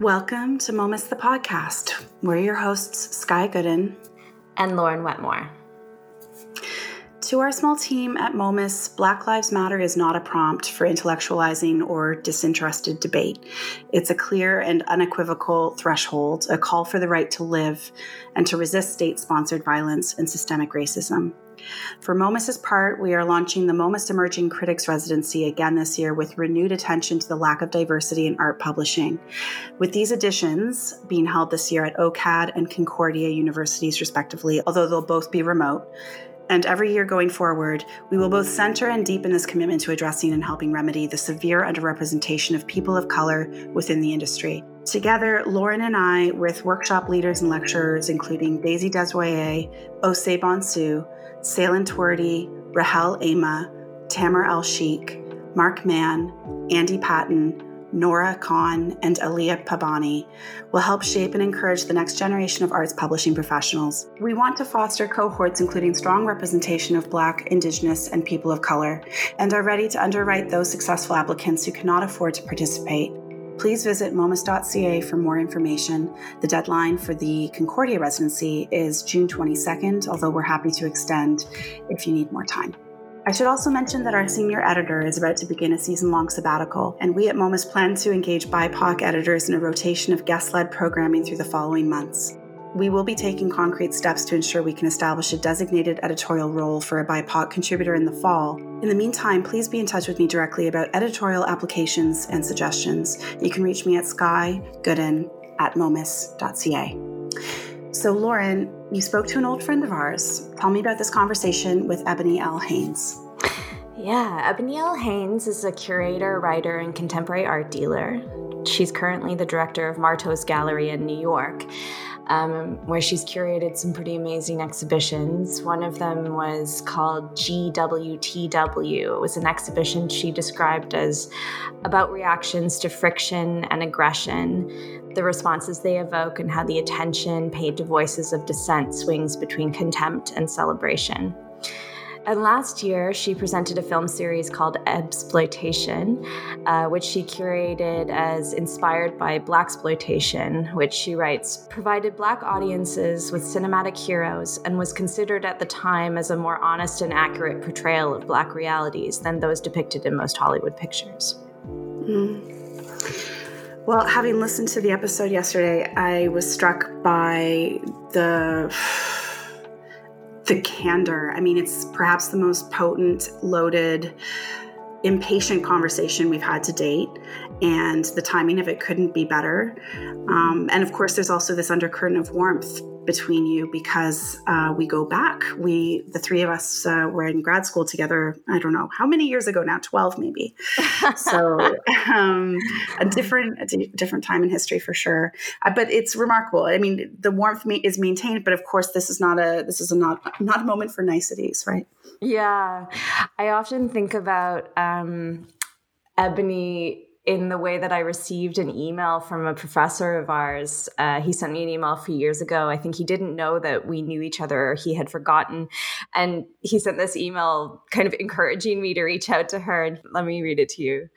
Welcome to Momus the podcast. We're your hosts, Sky Goodden and Lauren Wetmore. To our small team at Momus, Black Lives Matter is not a prompt for intellectualizing or disinterested debate. It's a clear and unequivocal threshold, a call for the right to live and to resist state sponsored violence and systemic racism. For Momus's part, we are launching the Momus Emerging Critics Residency again this year with renewed attention to the lack of diversity in art publishing. With these editions being held this year at OCAD and Concordia universities, respectively, although they'll both be remote, and every year going forward, we will both center and deepen this commitment to addressing and helping remedy the severe underrepresentation of people of color within the industry. Together, Lauren and I, with workshop leaders and lecturers including Daisy Desrosiers, Osei Bonsu, Saelan Twerdy, Rahel Aima, Tamer El Sheikh, Mark Mann, Andy Patton, Nora Khan, and Aliya Pabani will help shape and encourage the next generation of arts publishing professionals. We want to foster cohorts including strong representation of Black, Indigenous, and people of color, and are ready to underwrite those successful applicants who cannot afford to participate. Please visit momus.ca for more information. The deadline for the Concordia residency is June 22nd, although we're happy to extend if you need more time. I should also mention that our senior editor is about to begin a season long sabbatical, and we at Momus plan to engage BIPOC editors in a rotation of guest led programming through the following months. We will be taking concrete steps to ensure we can establish a designated editorial role for a BIPOC contributor in the fall. In the meantime, please be in touch with me directly about editorial applications and suggestions. You can reach me at skygoodden at momus.ca. So, Lauren, you spoke to an old friend of ours. Tell me about this conversation with Ebony L. Haynes. Yeah, Ebony L. Haynes is a curator, writer, and contemporary art dealer. She's currently the director of Martos Gallery in New York, um, where she's curated some pretty amazing exhibitions. One of them was called GWTW. It was an exhibition she described as about reactions to friction and aggression the responses they evoke and how the attention paid to voices of dissent swings between contempt and celebration. And last year, she presented a film series called Exploitation, uh, which she curated as inspired by Blaxploitation, which she writes provided Black audiences with cinematic heroes and was considered at the time as a more honest and accurate portrayal of Black realities than those depicted in most Hollywood pictures. Mm. Well, having listened to the episode yesterday, I was struck by the the candor. I mean, it's perhaps the most potent, loaded, impatient conversation we've had to date, and the timing of it couldn't be better. Um, and of course, there's also this undercurrent of warmth between you because uh, we go back. We, the three of us, uh, were in grad school together. I don't know how many years ago now, twelve maybe. so um, a different, a d- different time in history for sure. Uh, but it's remarkable. I mean, the warmth ma- is maintained, but of course, this is not a this is a not not a moment for niceties, right? Yeah, I often think about um, Ebony in the way that I received an email from a professor of ours. Uh, he sent me an email a few years ago. I think he didn't know that we knew each other, or he had forgotten. And he sent this email kind of encouraging me to reach out to her. And let me read it to you.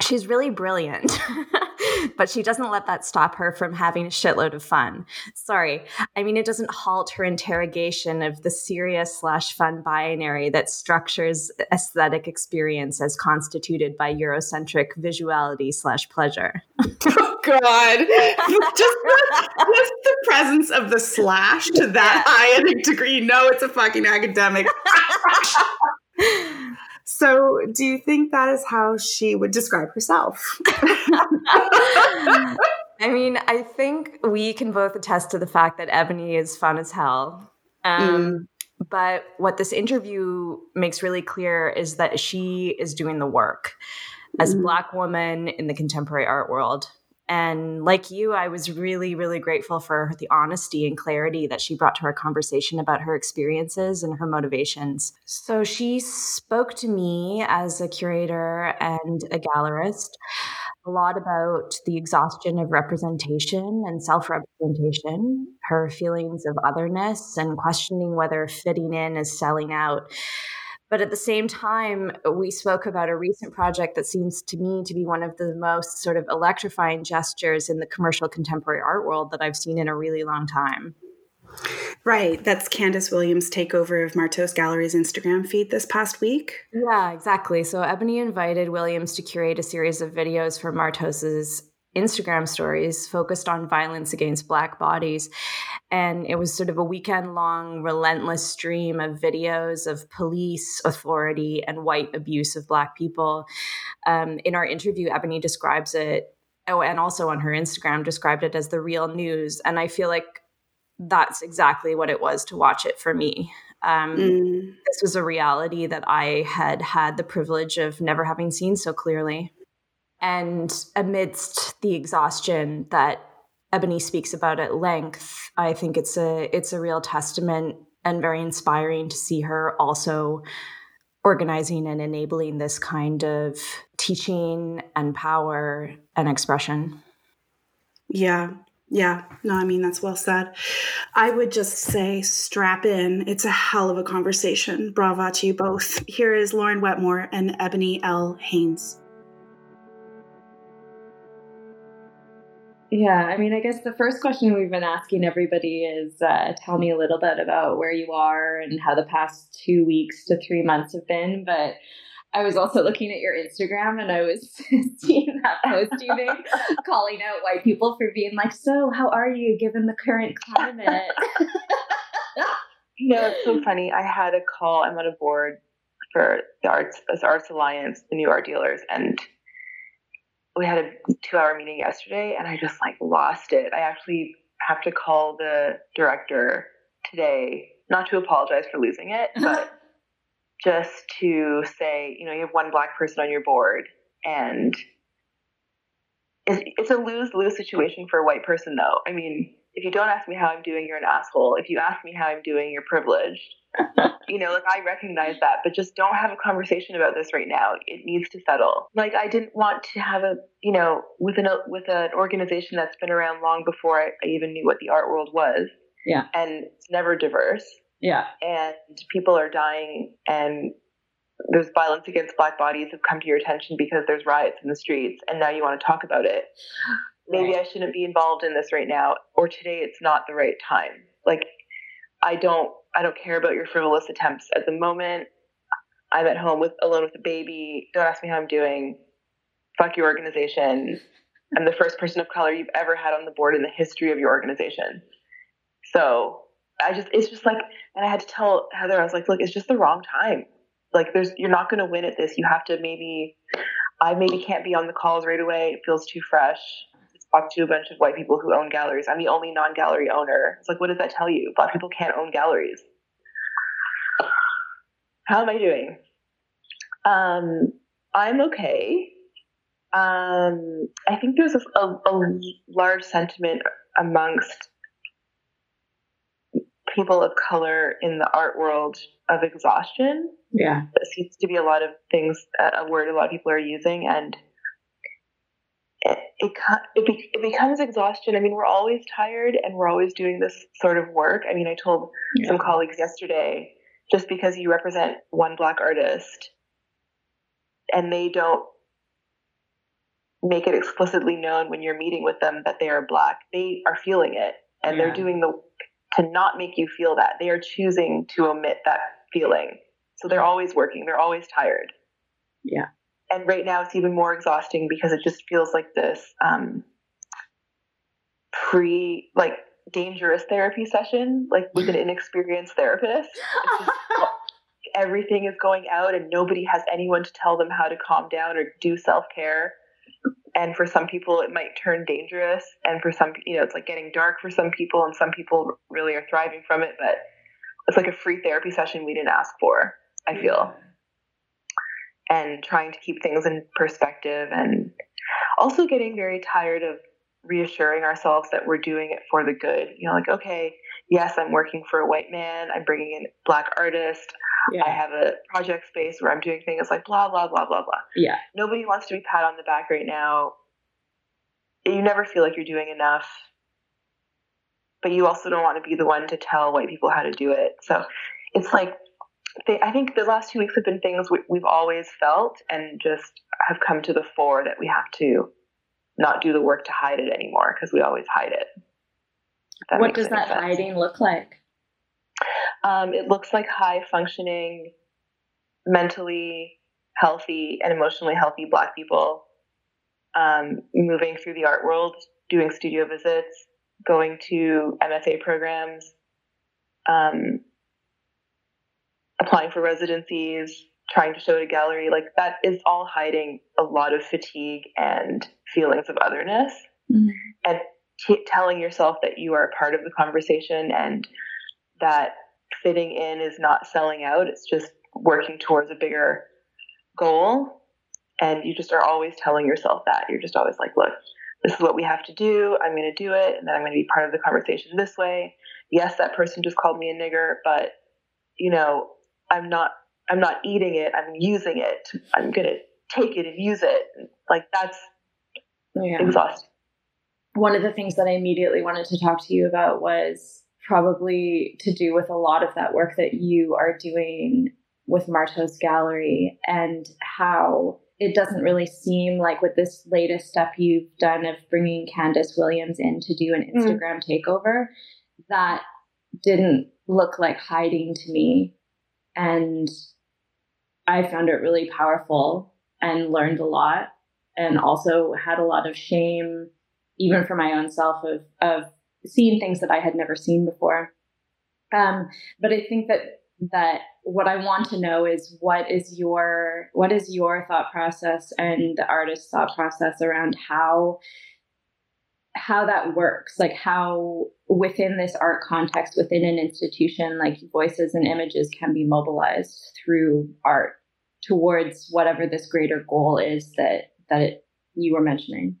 She's really brilliant. but she doesn't let that stop her from having a shitload of fun. Sorry, I mean, it doesn't halt her interrogation of the serious slash fun binary that structures aesthetic experience as constituted by Eurocentric visuality slash pleasure. oh, God. just, the, just the presence of the slash to that yeah. high a degree. No, it's a fucking academic. So, do you think that is how she would describe herself? I mean, I think we can both attest to the fact that Ebony is fun as hell. Um, mm. But what this interview makes really clear is that she is doing the work as a mm. Black woman in the contemporary art world. And like you, I was really, really grateful for the honesty and clarity that she brought to our conversation about her experiences and her motivations. So she spoke to me as a curator and a gallerist a lot about the exhaustion of representation and self representation, her feelings of otherness, and questioning whether fitting in is selling out But at the same time, we spoke about a recent project that seems to me to be one of the most sort of electrifying gestures in the commercial contemporary art world that I've seen in a really long time. Right. That's Candace Williams' takeover of Martos Gallery's Instagram feed this past week. Yeah, exactly. So Ebony invited Williams to curate a series of videos for Martos's Instagram stories focused on violence against Black bodies. And it was sort of a weekend long, relentless stream of videos of police, authority, and white abuse of Black people. Um, in our interview, Ebony describes it, oh, and also on her Instagram, described it as the real news. And I feel like that's exactly what it was to watch it for me. Um, mm. This was a reality that I had had the privilege of never having seen so clearly. And amidst the exhaustion that Ebony speaks about at length, I think it's a it's a real testament and very inspiring to see her also organizing and enabling this kind of teaching and power and expression. Yeah, yeah, no, I mean, that's well said. I would just say strap in. It's a hell of a conversation. Brava to you both. Here is Lauren Wetmore and Ebony L. Haynes. Yeah, I mean, I guess the first question we've been asking everybody is uh, tell me a little bit about where you are and how the past two weeks to three months have been. But I was also looking at your Instagram and I was seeing that post you made calling out white people for being like, So, how are you given the current climate? know, it's so funny. I had a call, I'm on a board for the Arts, as Arts Alliance, the new art dealers, and we had a two hour meeting yesterday and I just like lost it. I actually have to call the director today, not to apologize for losing it, but just to say, you know, you have one black person on your board and it's, it's a lose lose situation for a white person, though. I mean, if you don't ask me how I'm doing, you're an asshole. If you ask me how I'm doing, you're privileged. you know, like I recognize that, but just don't have a conversation about this right now. It needs to settle. Like I didn't want to have a, you know, with an with an organization that's been around long before I, I even knew what the art world was. Yeah. And it's never diverse. Yeah. And people are dying and there's violence against black bodies have come to your attention because there's riots in the streets and now you want to talk about it. Maybe right. I shouldn't be involved in this right now or today it's not the right time. Like I don't I don't care about your frivolous attempts at the moment. I'm at home with alone with a baby. Don't ask me how I'm doing. Fuck your organization. I'm the first person of color you've ever had on the board in the history of your organization. So I just it's just like and I had to tell Heather, I was like, look, it's just the wrong time. Like there's you're not gonna win at this. You have to maybe I maybe can't be on the calls right away. It feels too fresh. Talk to a bunch of white people who own galleries. I'm the only non-gallery owner. It's like, what does that tell you? Black people can't own galleries. How am I doing? Um, I'm okay. Um, I think there's a, a, a large sentiment amongst people of color in the art world of exhaustion. Yeah. That seems to be a lot of things, a word a lot of people are using. And it, it, it, it becomes exhaustion. I mean, we're always tired and we're always doing this sort of work. I mean, I told yeah. some colleagues yesterday just because you represent one black artist and they don't make it explicitly known when you're meeting with them that they are black, they are feeling it and yeah. they're doing the to not make you feel that. They are choosing to omit that feeling. So they're always working, they're always tired. Yeah. And right now it's even more exhausting because it just feels like this um, pre, like dangerous therapy session, like with an inexperienced therapist. Just, everything is going out and nobody has anyone to tell them how to calm down or do self care and for some people it might turn dangerous. And for some you know it's like getting dark for some people and some people really are thriving from it. But it's like a free therapy session we didn't ask for i feel and trying to keep things in perspective and also getting very tired of reassuring ourselves that we're doing it for the good you know like okay yes i'm working for a white man i'm bringing in black artist yeah. I have a project space where I'm doing things like blah, blah, blah, blah, blah. Yeah. Nobody wants to be pat on the back right now. You never feel like you're doing enough. But you also don't want to be the one to tell white people how to do it. So it's like they, I think the last two weeks have been things we, we've always felt and just have come to the fore that we have to not do the work to hide it anymore because we always hide it. What does that sense. hiding look like? Um, it looks like high functioning, mentally healthy and emotionally healthy Black people um, moving through the art world, doing studio visits, going to MFA programs, um, applying for residencies, trying to show at a gallery. Like that is all hiding a lot of fatigue and feelings of otherness. Mm-hmm. And t- telling yourself that you are a part of the conversation and that fitting in is not selling out, it's just working towards a bigger goal. And you just are always telling yourself that. You're just always like, look, this is what we have to do. I'm going to do it. And then I'm going to be part of the conversation this way. Yes, that person just called me a nigger, but, you know, I'm not. I'm not eating it. I'm using it. I'm gonna take it and use it. Like that's yeah. exhausting. One of the things that I immediately wanted to talk to you about was probably to do with a lot of that work that you are doing with Martos Gallery and how it doesn't really seem like with this latest step you've done of bringing Candace Williams in to do an mm. Instagram mm. takeover, that didn't look like hiding to me. And I found it really powerful and learned a lot and also had a lot of shame, even for my own self, of, of seeing things that I had never seen before. Um, but I think that that what I want to know is what is your what is your thought process and the artist's thought process around how how that works like how within this art context within an institution like voices and images can be mobilized through art towards whatever this greater goal is that that it, you were mentioning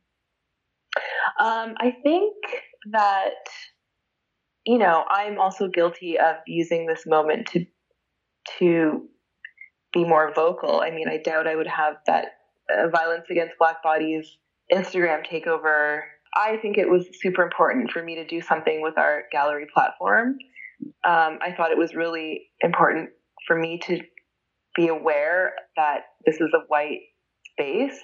um, i think that you know, I'm also guilty of using this moment to to be more vocal. I mean, I doubt I would have that uh, violence against black bodies Instagram takeover. I think it was super important for me to do something with our gallery platform. Um, I thought it was really important for me to be aware that this is a white space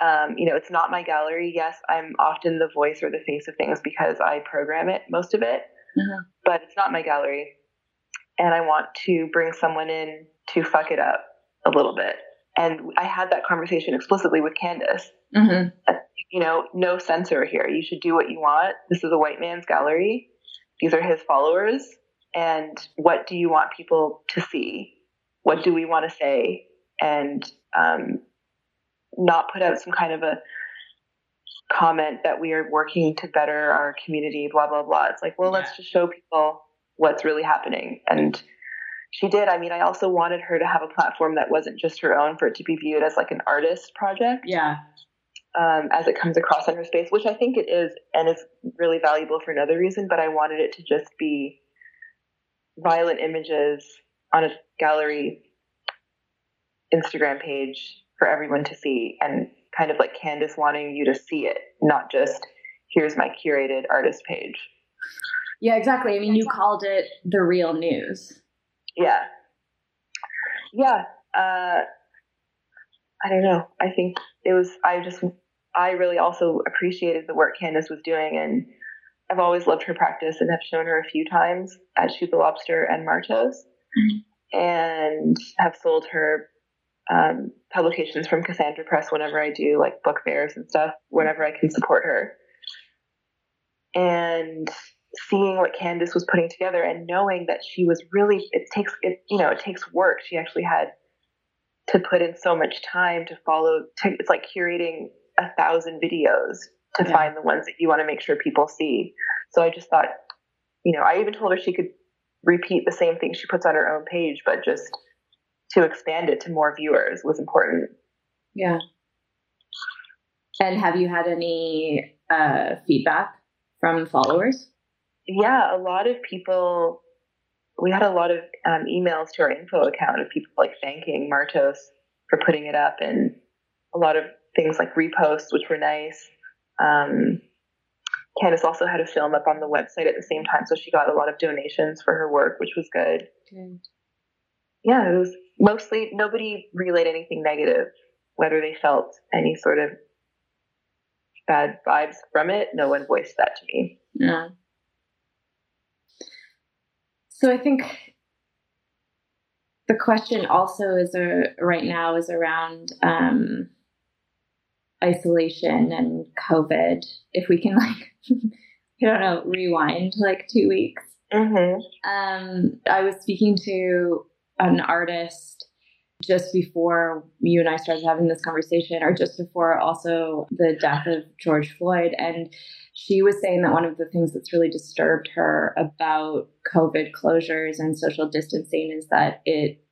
um, you know, it's not my gallery. Yes, I'm often the voice or the face of things because I program it, most of it, mm-hmm. but it's not my gallery. And I want to bring someone in to fuck it up a little bit. And I had that conversation explicitly with Candace. Mm-hmm. You know, no censor here. You should do what you want. This is a white man's gallery. These are his followers. And what do you want people to see? What do we want to say? And um, not put out some kind of a comment that we are working to better our community, blah, blah, blah. It's like, well, yeah. let's just show people what's really happening. And she did. I mean, I also wanted her to have a platform that wasn't just her own, for it to be viewed as like an artist project. Yeah. Um, as it comes across in her space, which I think it is, and is really valuable for another reason. But I wanted it to just be violent images on a gallery Instagram page for everyone to see and kind of like Candace wanting you to see it, not just here's my curated artist page. Yeah, exactly. I mean, you called it the real news. Yeah. Yeah. Uh, I don't know. I think it was, I just, I really also appreciated the work Candace was doing. And I've always loved her practice and have shown her a few times at Shoot the Lobster and Martos mm-hmm. and have sold her um, publications from Cassandra Press whenever I do like book fairs and stuff, whenever I can support her. And seeing what Candace was putting together and knowing that she was really, it takes, it, you know, it takes work. She actually had to put in so much time to follow, to, it's like curating a thousand videos to yeah. find the ones that you want to make sure people see. So I just thought, you know, I even told her she could repeat the same thing she puts on her own page, but just to expand it to more viewers was important. Yeah. And have you had any uh, feedback from followers? Yeah, a lot of people. We had a lot of um, emails to our info account of people like thanking Martos for putting it up, and a lot of things like reposts, which were nice. Um, Candace also had a film up on the website at the same time, so she got a lot of donations for her work, which was good. Good. yeah, it was mostly nobody relayed anything negative, whether they felt any sort of bad vibes from it. No one voiced that to me. Yeah. So I think the question also is a, uh, right now is around um, isolation and COVID. If we can like, I don't know, rewind like two weeks. Mm-hmm. Um, I was speaking to an artist just before you and I started having this conversation, or just before also the death of George Floyd. And she was saying that one of the things that's really disturbed her about COVID closures and social distancing is that it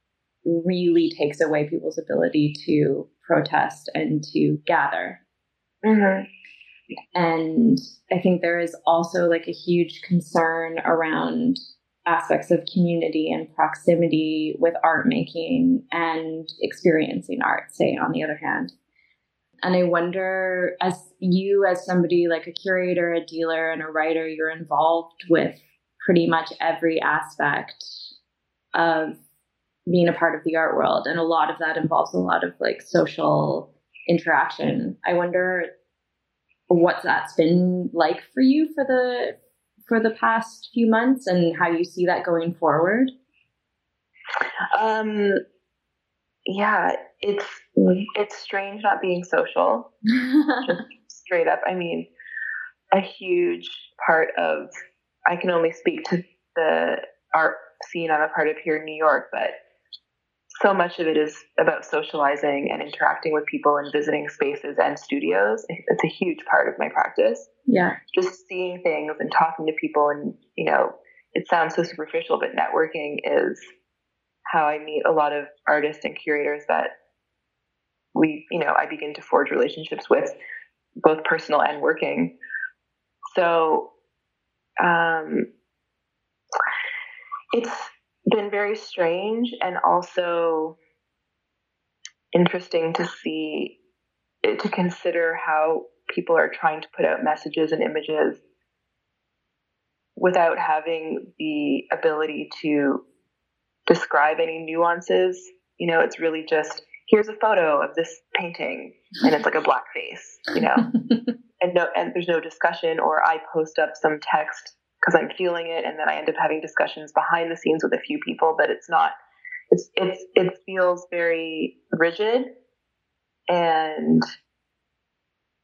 really takes away people's ability to protest and to gather. Mm-hmm. And I think there is also like a huge concern around aspects of community and proximity with art making and experiencing art, say, on the other hand. And I wonder, as you, as somebody like a curator, a dealer, and a writer, you're involved with pretty much every aspect of being a part of the art world. And a lot of that involves a lot of like social interaction. I wonder what that's been like for you for the for the past few months and how you see that going forward? Um, yeah, it's it's strange not being social. straight up, I mean, a huge part of I can only speak to the art scene I'm a part of here in New York, but so much of it is about socializing and interacting with people and visiting spaces and studios. It's a huge part of my practice. Yeah. Just seeing things and talking to people and, you know, it sounds so superficial, but networking is how I meet a lot of artists and curators that we, you know, I begin to forge relationships with, both personal and working. So, um, it's been very strange and also interesting to see to consider how people are trying to put out messages and images without having the ability to describe any nuances. You know, it's really just here's a photo of this painting and it's like a black face, you know. and no and there's no discussion or I post up some text because I'm feeling it and then I end up having discussions behind the scenes with a few people, but it's not it's it's it feels very rigid and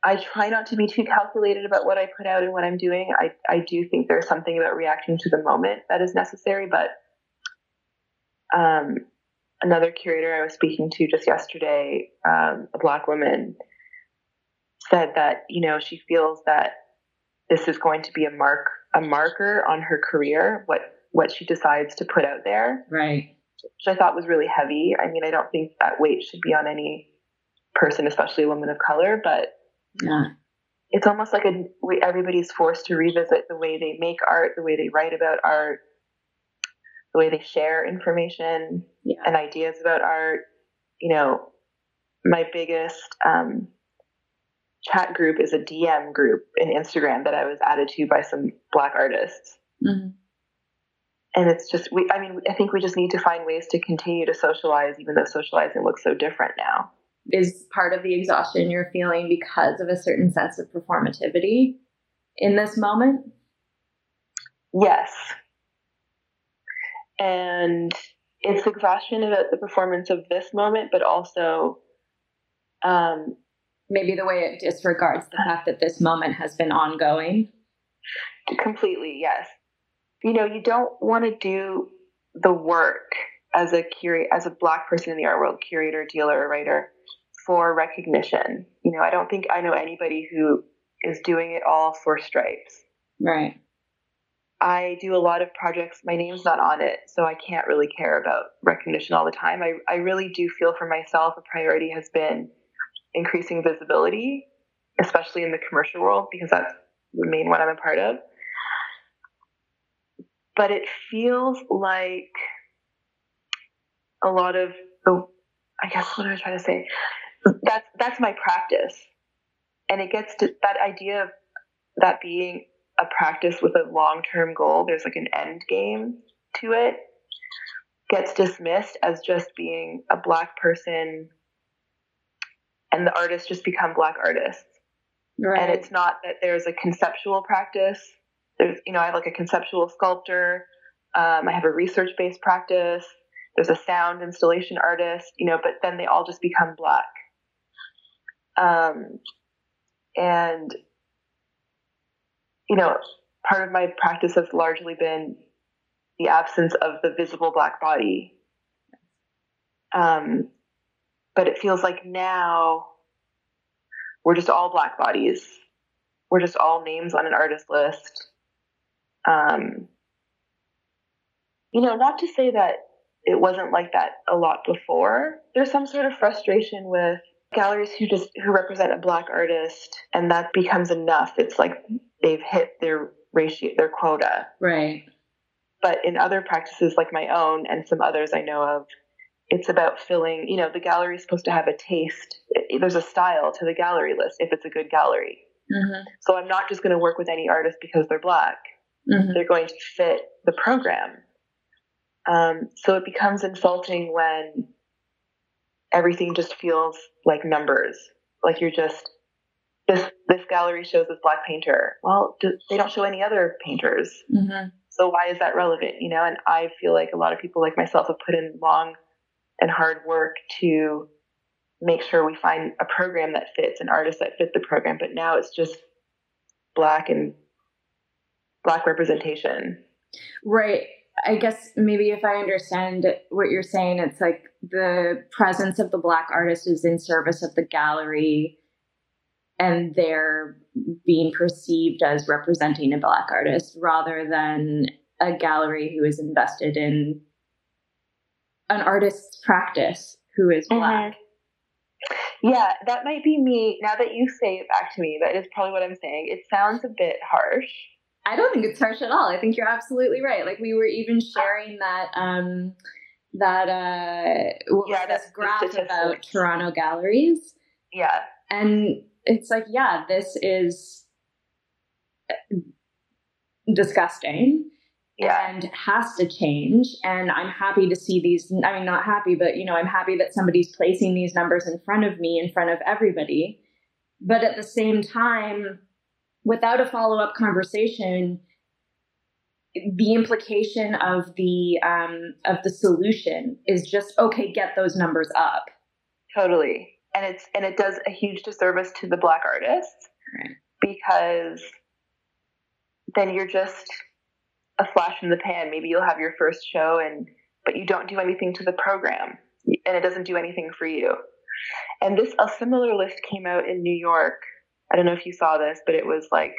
I try not to be too calculated about what I put out and what I'm doing. I, I do think there's something about reacting to the moment that is necessary, but um, another curator I was speaking to just yesterday, um, a black woman, said that you know she feels that this is going to be a mark a marker on her career what what she decides to put out there. Right. Which i thought was really heavy. I mean i don't think that weight should be on any person especially a woman of color but yeah. It's almost like a, we, everybody's forced to revisit the way they make art, the way they write about art, the way they share information yeah. and ideas about art. You know, my biggest um, chat group is a DM group in Instagram that I was added to by some Black artists. Mm-hmm. And it's just, we, I mean, I think we just need to find ways to continue to socialize, even though socializing looks so different now is part of the exhaustion you're feeling because of a certain sense of performativity in this moment? Yes. And it's exhaustion about the performance of this moment, but also um, maybe the way it disregards the fact that this moment has been ongoing. Completely, yes. You know, you don't want to do the work as a curate, as a black person in the art world, curator, dealer, writer, for recognition. You know, I don't think I know anybody who is doing it all for stripes. Right. I do a lot of projects, my name's not on it, so I can't really care about recognition all the time. I, I really do feel for myself a priority has been increasing visibility, especially in the commercial world, because that's the main one I'm a part of. But it feels like a lot of the, I guess, what I trying to say? that's that's my practice and it gets to that idea of that being a practice with a long-term goal there's like an end game to it gets dismissed as just being a black person and the artists just become black artists. Right. And it's not that there's a conceptual practice. There's, you know, I have like a conceptual sculptor. Um, I have a research based practice. There's a sound installation artist, you know, but then they all just become black. Um, and, you know, part of my practice has largely been the absence of the visible black body. Um, but it feels like now we're just all black bodies. We're just all names on an artist list. Um, you know, not to say that it wasn't like that a lot before. There's some sort of frustration with galleries who just who represent a black artist and that becomes enough. It's like they've hit their ratio their quota. Right. But in other practices like my own and some others I know of, it's about filling, you know, the gallery is supposed to have a taste. There's a style to the gallery list if it's a good gallery. Mm-hmm. So I'm not just going to work with any artist because they're black. Mm-hmm. They're going to fit the program. Um, so it becomes insulting when everything just feels like numbers. Like you're just this this gallery shows this black painter. Well, do, they don't show any other painters. Mm-hmm. So why is that relevant? You know, and I feel like a lot of people like myself have put in long and hard work to make sure we find a program that fits, an artist that fit the program. But now it's just black and black representation. Right. I guess maybe if I understand what you're saying, it's like the presence of the black artist is in service of the gallery and they're being perceived as representing a black artist rather than a gallery who is invested in an artist's practice who is mm-hmm. black. Mm-hmm. Yeah, that might be me. Now that you say it back to me, that is probably what I'm saying. It sounds a bit harsh. I don't think it's harsh at all. I think you're absolutely right. Like we were even sharing that um that uh yeah, this graph about Toronto galleries. Yeah. And it's like, yeah, this is disgusting yeah. and has to change. And I'm happy to see these. I mean, not happy, but you know, I'm happy that somebody's placing these numbers in front of me, in front of everybody. But at the same time, without a follow up conversation, the implication of the um, of the solution is just okay. Get those numbers up. Totally, and it's and it does a huge disservice to the black artists right. because then you're just a flash in the pan. Maybe you'll have your first show and but you don't do anything to the program and it doesn't do anything for you. And this a similar list came out in New York. I don't know if you saw this, but it was like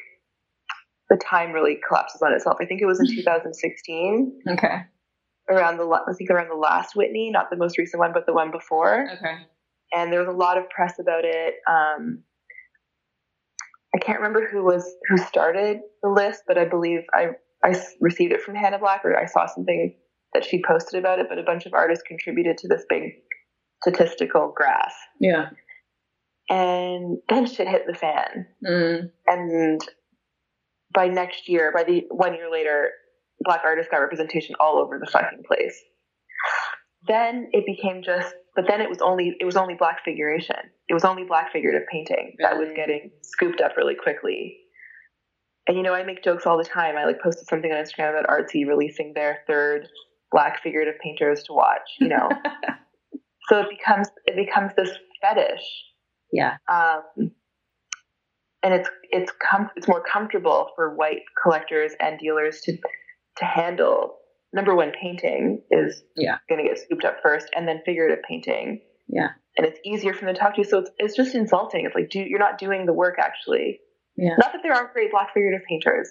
the time really collapses on itself. I think it was in 2016. Okay. Around the I think around the last Whitney, not the most recent one, but the one before. Okay. And there was a lot of press about it. Um, I can't remember who was who started the list, but I believe I I received it from Hannah Black, or I saw something that she posted about it, but a bunch of artists contributed to this big statistical graph. Yeah. And then shit hit the fan. Mm. And by next year, by the one year later, black artists got representation all over the fucking place. Then it became just, but then it was only it was only black figuration. It was only black figurative painting that was getting scooped up really quickly. And you know, I make jokes all the time. I like posted something on Instagram about Artsy releasing their third black figurative painters to watch. You know, so it becomes it becomes this fetish. Yeah. Um, and it's it's com- it's more comfortable for white collectors and dealers to to handle. Number one, painting is yeah going to get scooped up first, and then figurative painting. Yeah. And it's easier for them to talk to you. So it's it's just insulting. It's like, do you're not doing the work actually. Yeah. Not that there aren't great black figurative painters.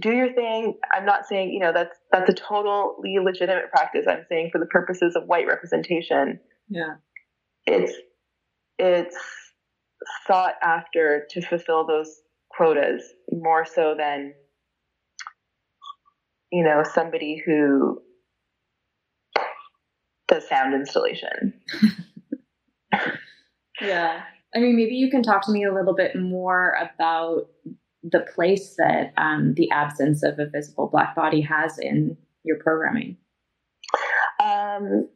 Do your thing. I'm not saying, you know, that's that's a totally legitimate practice. I'm saying for the purposes of white representation. Yeah. It's it's sought after to fulfill those quotas more so than you know, somebody who does sound installation. yeah. I mean, maybe you can talk to me a little bit more about the place that um, the absence of a visible black body has in your programming. Um,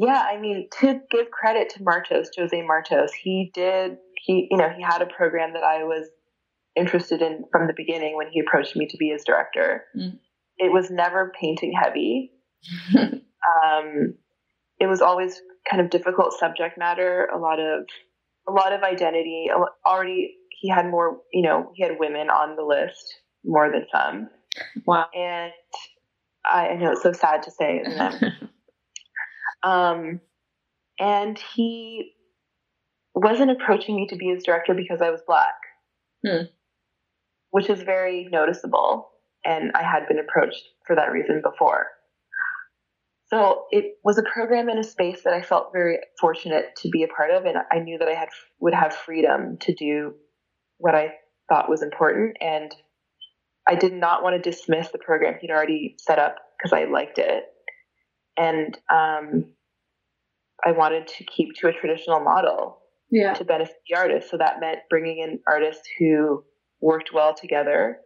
yeah, I mean, to give credit to Martos, Jose Martos, he did, he, you know, he had a program that I was interested in from the beginning when he approached me to be his director. Mm. It was never painting heavy. um, it was always kind of difficult subject matter, a lot of, a lot of identity. Already, he had more, you know, he had women on the list more than some. Wow. And I, I know it's so sad to say? um, and he wasn't approaching me to be his director because I was black, hmm. which is very noticeable. And I had been approached for that reason before. So it was a program in a space that I felt very fortunate to be a part of, and I knew that I had would have freedom to do what I thought was important. And I did not want to dismiss the program he'd already set up because I liked it. And um, I wanted to keep to a traditional model yeah. to benefit the artists. So that meant bringing in artists who worked well together,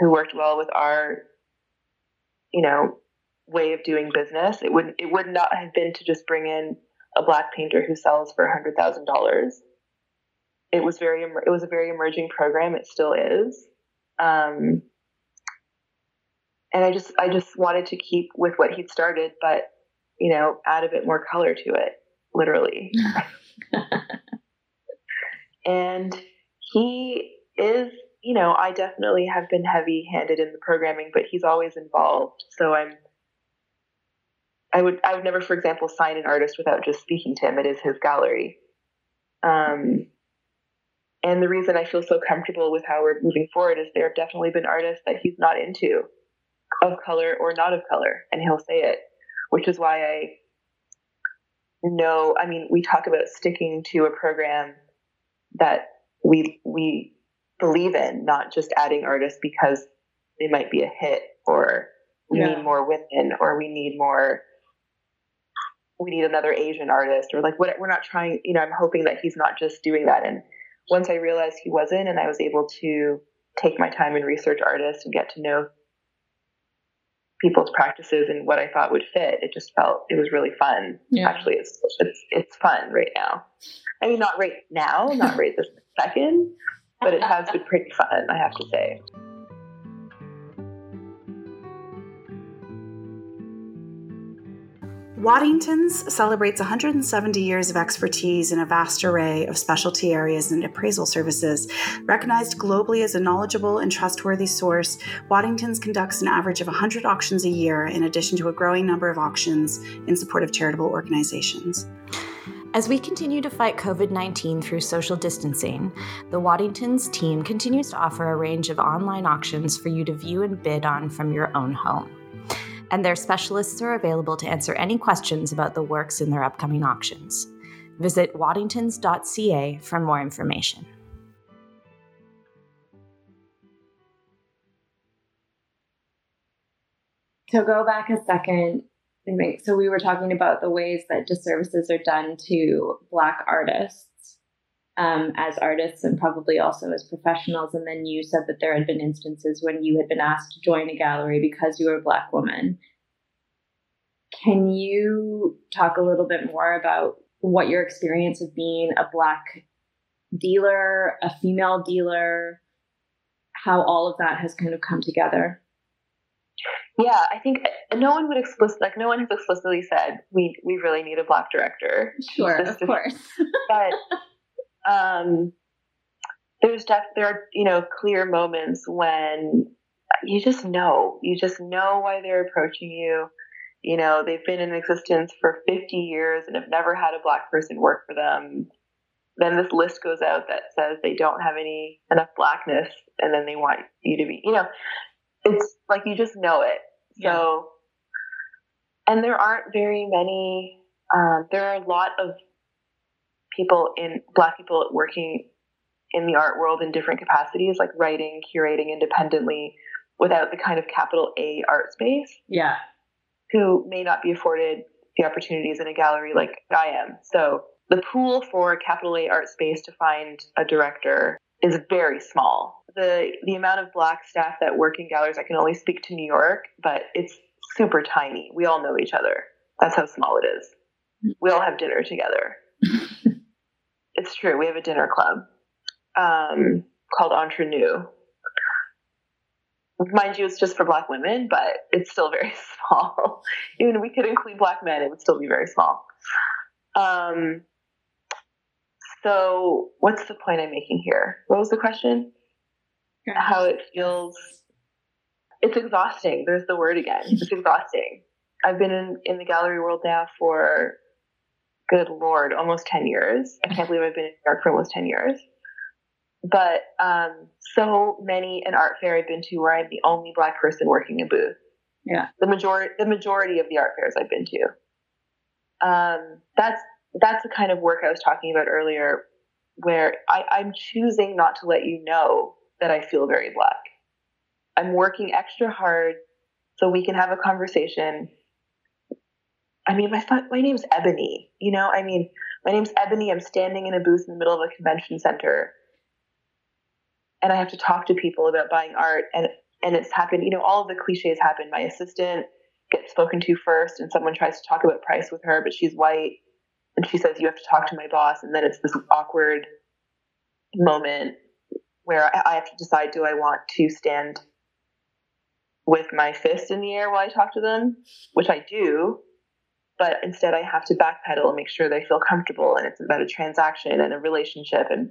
who worked well with our, you know, way of doing business. It would it would not have been to just bring in a black painter who sells for hundred thousand dollars. It was very it was a very emerging program. It still is. Um, and I just I just wanted to keep with what he'd started, but you know, add a bit more color to it, literally. and he is, you know, I definitely have been heavy handed in the programming, but he's always involved. So I'm I would I would never, for example, sign an artist without just speaking to him. It is his gallery. Um, and the reason I feel so comfortable with how we're moving forward is there have definitely been artists that he's not into, of color or not of color, and he'll say it, which is why I know. I mean, we talk about sticking to a program that we we believe in, not just adding artists because they might be a hit or we yeah. need more women or we need more we need another Asian artist or like what we're not trying, you know, I'm hoping that he's not just doing that and once I realized he wasn't, and I was able to take my time and research artists and get to know people's practices and what I thought would fit, it just felt it was really fun. Yeah. Actually, it's it's it's fun right now. I mean, not right now, not right this second, but it has been pretty fun. I have to say. Waddington's celebrates 170 years of expertise in a vast array of specialty areas and appraisal services. Recognized globally as a knowledgeable and trustworthy source, Waddington's conducts an average of 100 auctions a year, in addition to a growing number of auctions in support of charitable organizations. As we continue to fight COVID 19 through social distancing, the Waddington's team continues to offer a range of online auctions for you to view and bid on from your own home and their specialists are available to answer any questions about the works in their upcoming auctions. Visit waddingtons.ca for more information. To go back a second, so we were talking about the ways that disservices are done to Black artists um, as artists and probably also as professionals. And then you said that there had been instances when you had been asked to join a gallery because you were a Black woman. Can you talk a little bit more about what your experience of being a Black dealer, a female dealer, how all of that has kind of come together? Yeah, I think no one would explicitly like no one has explicitly said we we really need a black director. Sure, of course. but um, there's def- there are you know clear moments when you just know you just know why they're approaching you. You know they've been in existence for 50 years and have never had a black person work for them. Then this list goes out that says they don't have any enough blackness, and then they want you to be. You know, it's like you just know it. So, yeah. and there aren't very many. Um, there are a lot of people in black people working in the art world in different capacities, like writing, curating independently without the kind of capital A art space. Yeah. Who may not be afforded the opportunities in a gallery like I am. So the pool for capital A art space to find a director is very small. The the amount of black staff that work in galleries, I can only speak to New York, but it's super tiny. We all know each other. That's how small it is. We all have dinner together. it's true. We have a dinner club um, called Entre Nous. Mind you, it's just for black women, but it's still very small. Even if we could include black men, it would still be very small. Um, so, what's the point I'm making here? What was the question? How it feels. It's exhausting. There's the word again. It's exhausting. I've been in, in the gallery world now for, good lord, almost 10 years. I can't believe I've been in New York for almost 10 years. But um, so many an art fair I've been to where I'm the only black person working a booth. Yeah. The majority the majority of the art fairs I've been to. Um, that's that's the kind of work I was talking about earlier, where I, I'm choosing not to let you know that I feel very black. I'm working extra hard so we can have a conversation. I mean, my my name's Ebony. You know, I mean, my name's Ebony. I'm standing in a booth in the middle of a convention center, and I have to talk to people about buying art. And and it's happened. You know, all of the cliches happen. My assistant gets spoken to first, and someone tries to talk about price with her, but she's white, and she says you have to talk to my boss, and then it's this awkward moment where I have to decide: do I want to stand with my fist in the air while I talk to them, which I do, but instead I have to backpedal and make sure they feel comfortable and it's about a transaction and a relationship. And,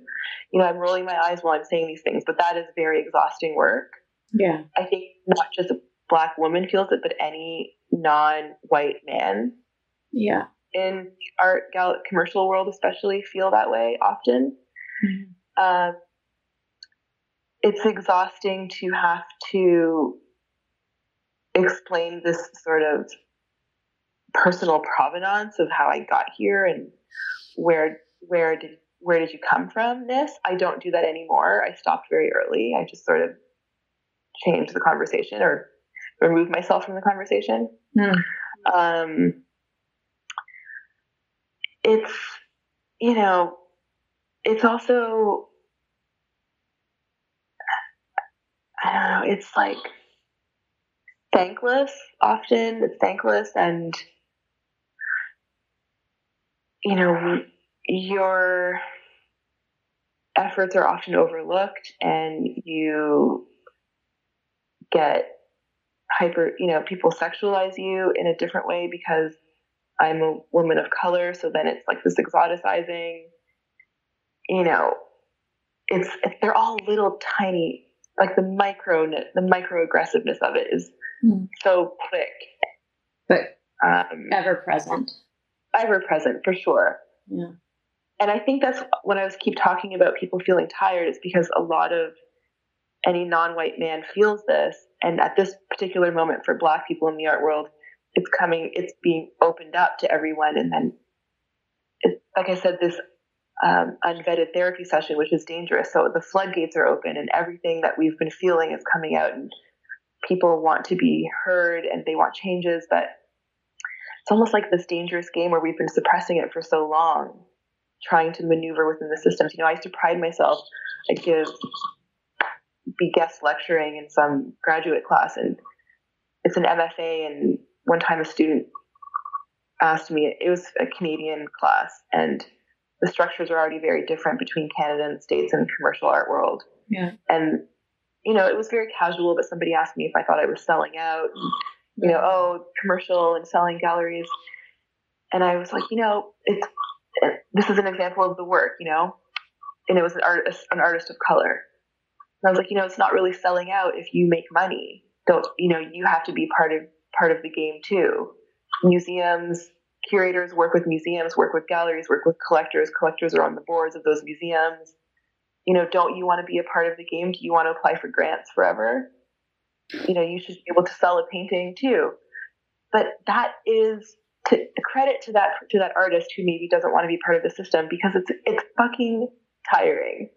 you know, I'm rolling my eyes while I'm saying these things, but that is very exhausting work. Yeah. I think not just a black woman feels it, but any non white man. Yeah. In art gal- commercial world, especially, feel that way often. Mm-hmm. Um, it's exhausting to have to explain this sort of personal provenance of how I got here and where where did where did you come from this i don't do that anymore. I stopped very early. I just sort of changed the conversation or remove myself from the conversation. Mm. um, it's you know it's also i don't know it's like thankless often. It's thankless and you know your efforts are often overlooked and you get hyper you know people sexualize you in a different way because i'm a woman of color so then it's like this exoticizing you know it's they're all little tiny like the micro the micro aggressiveness of it is mm. so quick but um, ever present ever present for sure. Yeah. And i think that's when i was keep talking about people feeling tired is because a lot of any non-white man feels this. And at this particular moment for black people in the art world it's coming it's being opened up to everyone. And then it's like i said this um, unvetted therapy session which is dangerous. So the floodgates are open and everything that we've been feeling is coming out and people want to be heard and they want changes. But it's almost like this dangerous game where we've been suppressing it for so long trying to maneuver within the systems you know i used to pride myself i'd give be guest lecturing in some graduate class and it's an mfa and one time a student asked me it was a canadian class and the structures are already very different between Canada and the States and the commercial art world. Yeah. And, you know, it was very casual, but somebody asked me if I thought I was selling out, you know, oh, commercial and selling galleries. And I was like, you know, it's, it, this is an example of the work, you know, and it was an artist, an artist of color. And I was like, you know, it's not really selling out if you make money. Don't, you know, you have to be part of, part of the game too. Museums, curators work with museums, work with galleries, work with collectors. Collectors are on the boards of those museums. You know, don't you want to be a part of the game? Do you want to apply for grants forever? You know, you should be able to sell a painting too. But that is to credit to that to that artist who maybe doesn't want to be part of the system because it's it's fucking tiring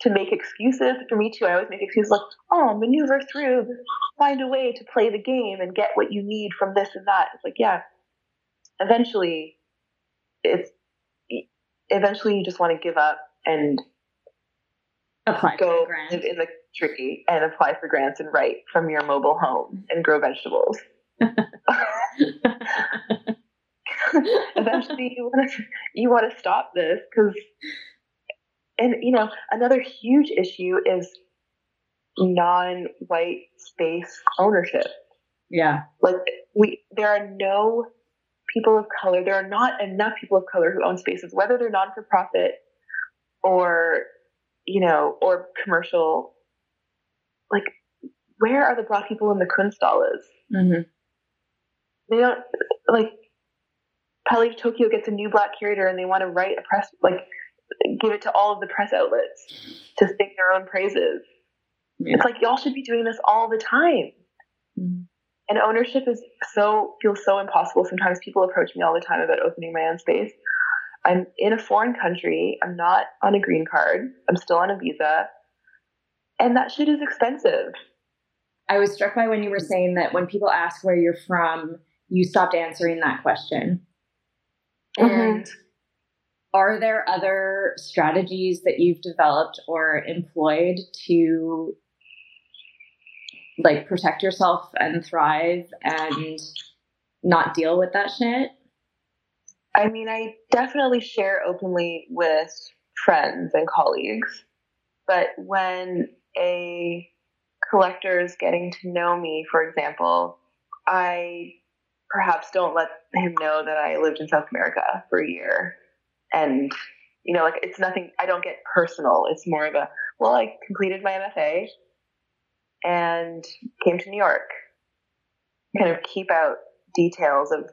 to make excuses for me too. I always make excuses like, oh, maneuver through, find a way to play the game and get what you need from this and that. It's like, yeah, eventually it's eventually you just want to give up and apply go live in the tree and apply for grants and write from your mobile home and grow vegetables. Eventually, you want to you want to stop this because, and you know, another huge issue is non-white space ownership. Yeah, like we there are no people of color. There are not enough people of color who own spaces, whether they're non for profit or you know or commercial. Like, where are the black people in the Kunsthalles? mm-hmm. They don't like Palais Tokyo gets a new black curator and they want to write a press like give it to all of the press outlets to sing their own praises. Yeah. It's like y'all should be doing this all the time. Mm-hmm. And ownership is so feels so impossible. Sometimes people approach me all the time about opening my own space. I'm in a foreign country. I'm not on a green card. I'm still on a visa. And that shit is expensive. I was struck by when you were saying that when people ask where you're from, you stopped answering that question. Mhm. And are there other strategies that you've developed or employed to like protect yourself and thrive and not deal with that shit? I mean, I definitely share openly with friends and colleagues, but when a collector is getting to know me, for example, I perhaps don't let him know that I lived in South America for a year. And, you know, like it's nothing, I don't get personal. It's more of a, well, I completed my MFA and came to New York. Kind of keep out details of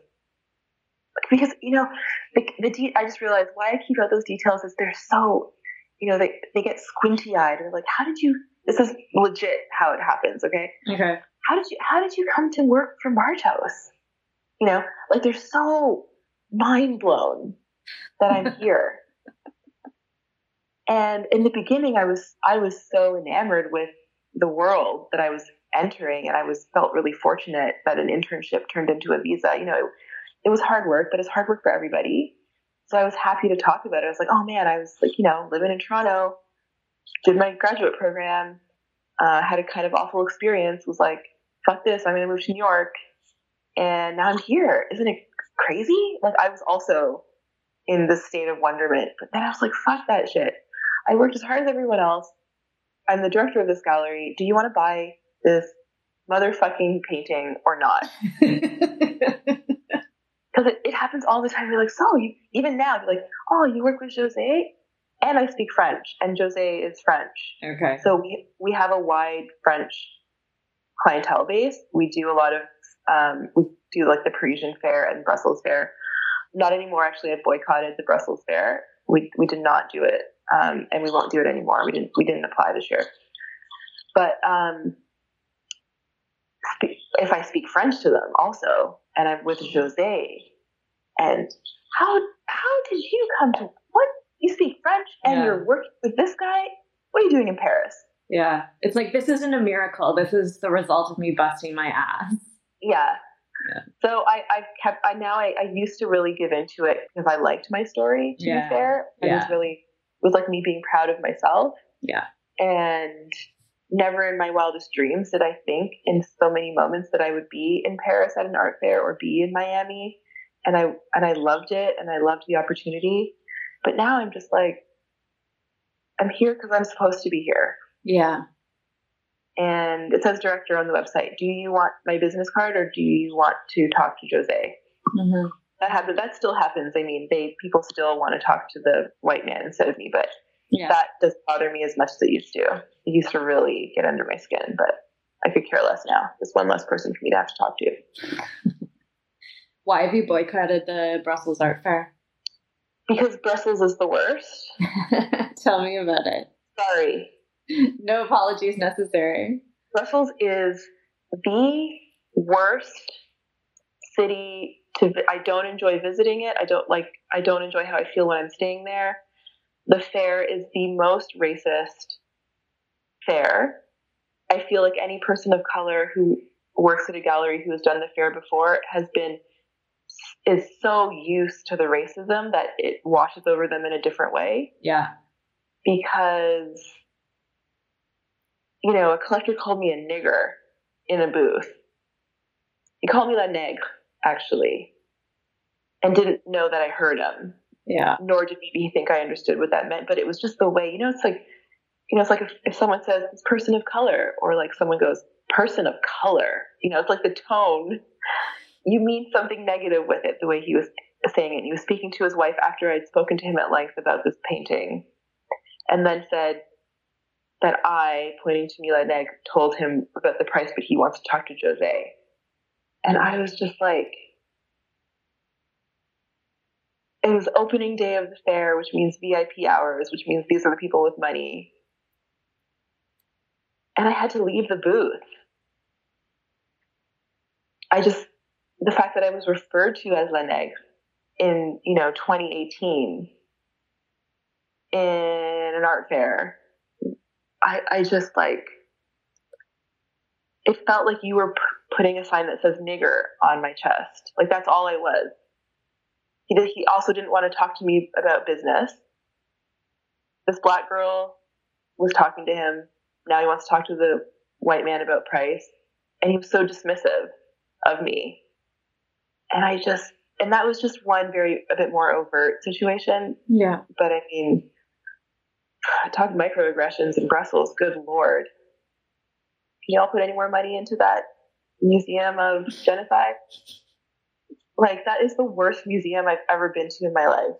because you know the, the de- I just realized why I keep out those details is they're so you know they they get squinty eyed or like how did you this is legit how it happens okay Okay. how did you how did you come to work for Martos you know like they're so mind blown that I'm here and in the beginning I was I was so enamored with the world that I was entering and I was felt really fortunate that an internship turned into a visa you know it, it was hard work, but it's hard work for everybody. So I was happy to talk about it. I was like, oh man, I was like, you know, living in Toronto, did my graduate program, uh, had a kind of awful experience, was like, fuck this, I'm going to move to New York. And now I'm here. Isn't it crazy? Like, I was also in this state of wonderment. But then I was like, fuck that shit. I worked as hard as everyone else. I'm the director of this gallery. Do you want to buy this motherfucking painting or not? because it, it happens all the time. You're like, so you, even now, you're like, oh, you work with Jose, and I speak French, and Jose is French, okay. so we we have a wide French clientele base. We do a lot of um, we do like the Parisian Fair and Brussels Fair. Not anymore. Actually, I boycotted the Brussels Fair. We we did not do it, um, and we won't do it anymore. We didn't we didn't apply this year. But um, if I speak French to them also, and I'm with Jose, and how how did you come to you speak French and Yeah. you're working with this guy? What are you doing in Paris? Yeah. It's like this isn't a miracle. This is the result of me busting my ass. Yeah. Yeah. So I, I've kept, I now, I, I used to really give into it because I liked my story, to Yeah. be fair. It was really, it was like me being proud of myself. Yeah. And never in my wildest dreams did I think in so many moments that I would be in Paris at an art fair or be in Miami. And I, and I loved it and I loved the opportunity. But now I'm just like, I'm here because I'm supposed to be here. Yeah. And it says director on the website. Do you want my business card or do you want to talk to Jose? Mm-hmm. that happens. That still happens. I mean, they people still want to talk to the white man instead of me, but Yeah. that doesn't bother me as much as it used to. It used to really get under my skin, but I could care less now. There's one less person for me to have to talk to. Why have you boycotted the Brussels Art Fair? Because Brussels is the worst. Tell me about it. Sorry. No apologies necessary. Brussels is the worst city to I don't enjoy visiting it. I don't like I don't enjoy how I feel when I'm staying there. The fair is the most racist fair. I feel like any person of color who works at a gallery who has done the fair before has been is so used to the racism that it washes over them in a different way Yeah. because you know a collector called me a nigger in a booth he called me la negre, actually, and didn't know that I heard him. Yeah. Nor did he think I understood what that meant. But it was just the way, you know, it's like, you know, it's like if, if someone says this person of color, or like someone goes, person of color, you know, it's like the tone. You mean something negative with it, the way he was saying it. He was speaking to his wife after I'd spoken to him at length about this painting, and then said that I, pointing to Mila Neg, told him about the price, but he wants to talk to Jose. And I was just like, it was opening day of the fair, which means VIP hours, which means these are the people with money. And I had to leave the booth. I just, the fact that I was referred to as La Negre in, you know, 2018 in an art fair, I, I just like, it felt like you were p- putting a sign that says nigger on my chest. Like that's all I was. He he also didn't want to talk to me about business. This black girl was talking to him. Now he wants to talk to the white man about price. And he was so dismissive of me. And I just, and that was just one very, a bit more overt situation. Yeah. But I mean, talk microaggressions in Brussels, good lord. Can y'all put any more money into that museum of genocide? Like, that is the worst museum I've ever been to in my life.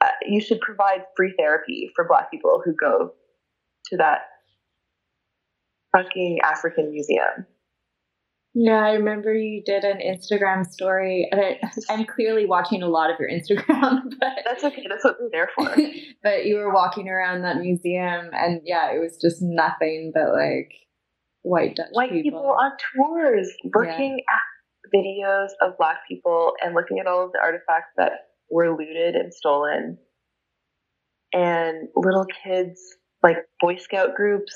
Uh, you should provide free therapy for Black people who go to that fucking African museum. Yeah, I remember you did an Instagram story, and I, I'm clearly watching a lot of your Instagram, but That's okay. That's what they're there for. but you were walking around that museum, and yeah, it was just nothing but like white Dutch White people, on tours, looking at videos of Black people and looking at all of the artifacts that were looted and stolen, and little kids, like Boy Scout groups.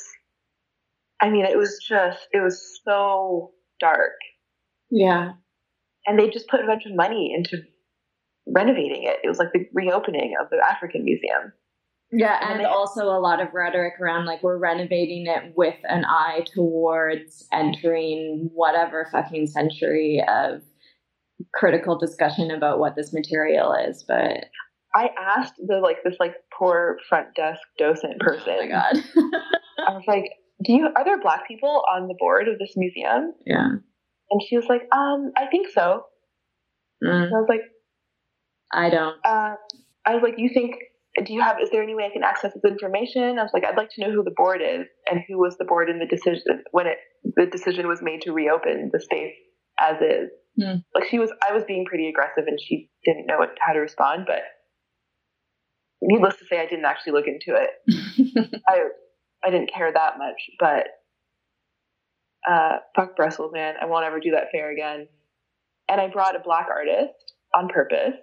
I mean, it was just, it was so dark. Yeah, And they just put a bunch of money into renovating it. It was like the reopening of the African Museum. yeah, And and also a lot of rhetoric around like we're renovating it with an eye towards entering whatever fucking century of critical discussion about what this material is. But I asked the like this like poor front desk docent person. oh my god, I was like, "Do you are there black people on the board of this museum?" yeah. And she was like, "Um, I think so." Mm, I was like, I don't. uh, "I was like, you think? Do you have? Is there any way I can access this information?" I was like, "I'd like to know who the board is and who was the board in the decision when it the decision was made to reopen the space as is." Hmm. Like she was, I was being pretty aggressive, and she didn't know what, how to respond. But needless to say, I didn't actually look into it. I I didn't care that much, but uh, fuck Brussels, man. I won't ever do that fair again. And I brought a black artist on purpose,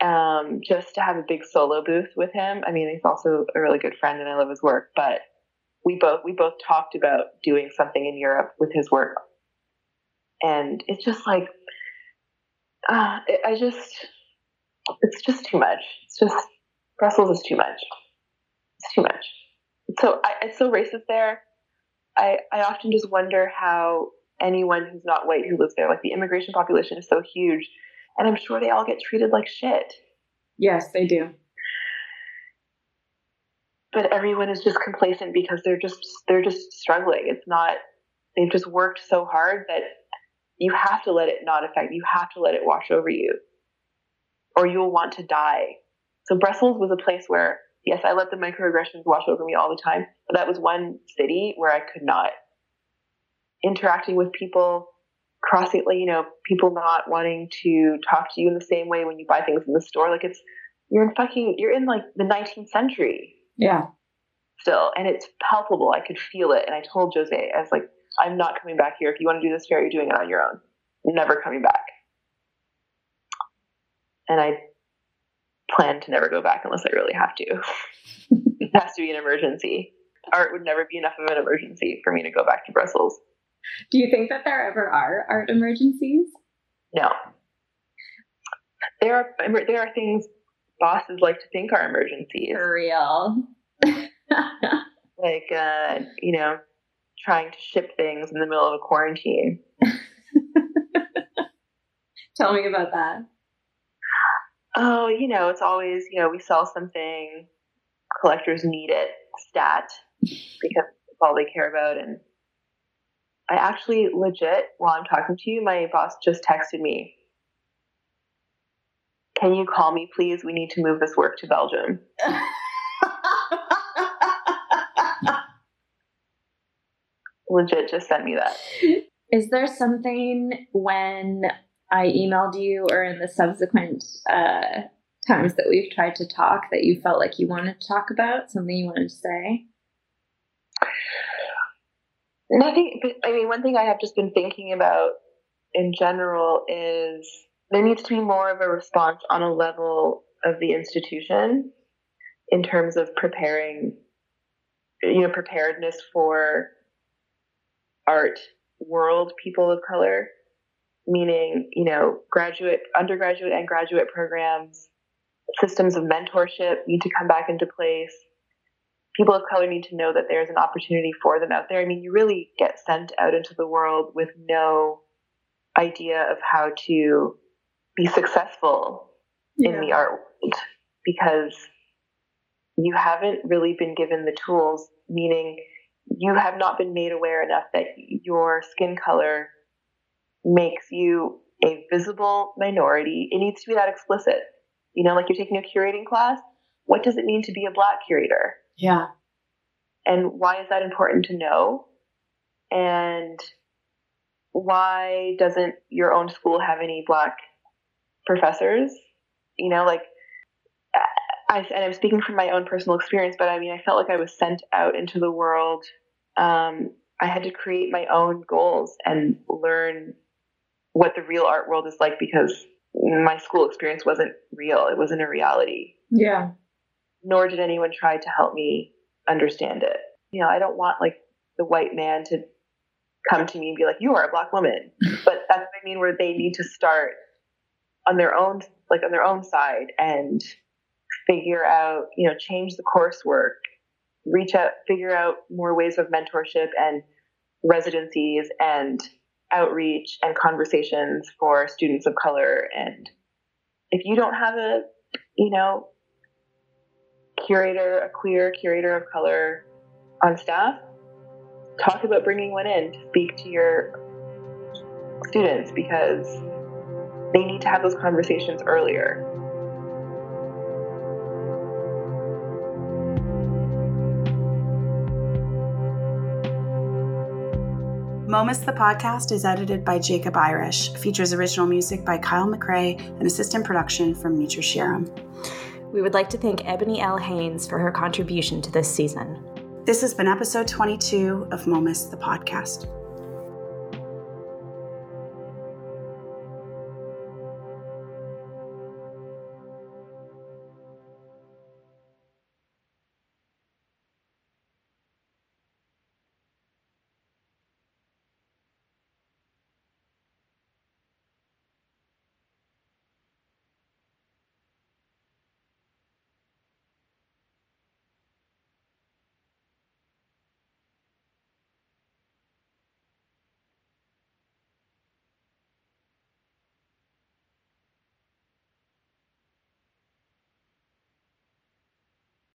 um, just to have a big solo booth with him. I mean, he's also a really good friend, and I love his work. But we both we both talked about doing something in Europe with his work, and it's just like, uh, I I just, it's just too much. It's just Brussels is too much. Too much. So I, it's so racist there. I, I often just wonder how anyone who's not white who lives there, like the immigration population is so huge, and I'm sure they all get treated like shit. yes, they do. But everyone is just complacent because they're just they're just struggling. It's not they've just worked so hard that you have to let it not affect you have to let it wash over you. Or you'll want to die. So Brussels was a place where yes, I let the microaggressions wash over me all the time, but that was one city where I could not interacting with people, crossing, like, you know, people not wanting to talk to you in the same way when you buy things in the store. Like it's, you're in fucking, you're in like the 19th century Yeah. still, and it's palpable. I could feel it. And I told Jose, I was like, I'm not coming back here. If you want to do this fair, you're doing it on your own. Never coming back. And I plan to never go back unless I really have to. it has to be an emergency. Art would never be enough of an emergency for me to go back to Brussels. Do you think that there ever are art emergencies? No. There are there are things bosses like to think are emergencies. For real. Like uh, you know, trying to ship things in the middle of a quarantine. Tell me about that. Oh, you know, it's always, you know, we sell something, collectors need it, stat, because it's all they care about. And I actually legit, while I'm talking to you, my boss just texted me. Can you call me, please? We need to move this work to Belgium. legit just sent me that. Is there something when I emailed you or in the subsequent uh, times that we've tried to talk that you felt like you wanted to talk about? Something you wanted to say? Nothing. I mean, one thing I have just been thinking about in general is there needs to be more of a response on a level of the institution in terms of preparing, you know, preparedness for art world people of color, meaning, you know, graduate, undergraduate, and graduate programs, systems of mentorship need to come back into place. People of color need to know that there's an opportunity for them out there. I mean, you really get sent out into the world with no idea of how to be successful yeah. in the art world because you haven't really been given the tools, meaning you have not been made aware enough that your skin color makes you a visible minority. It needs to be that explicit. You know, like you're taking a curating class. What does it mean to be a black curator? Yeah. And why is that important to know? And why doesn't your own school have any black professors? You know, like I, and I'm speaking from my own personal experience, but I mean, I felt like I was sent out into the world. Um, I had to create my own goals and learn what the real art world is like because my school experience wasn't real. It wasn't a reality. Yeah. Nor did anyone try to help me understand it. You know, I don't want like the white man to come to me and be like, you are a black woman. But that's what I mean, where they need to start on their own, like on their own side and figure out, you know, change the coursework, reach out, figure out more ways of mentorship and residencies and outreach and conversations for students of color. And if you don't have a, you know, curator, a queer curator of color on staff, talk about bringing one in to speak to your students because they need to have those conversations earlier. Momus the podcast is edited by Jacob Irish, features original music by Kyle McRae, and assistant production from Mitra Shiram. We would like to thank Ebony L. Haynes for her contribution to this season. This has been episode 22 of Momus the podcast.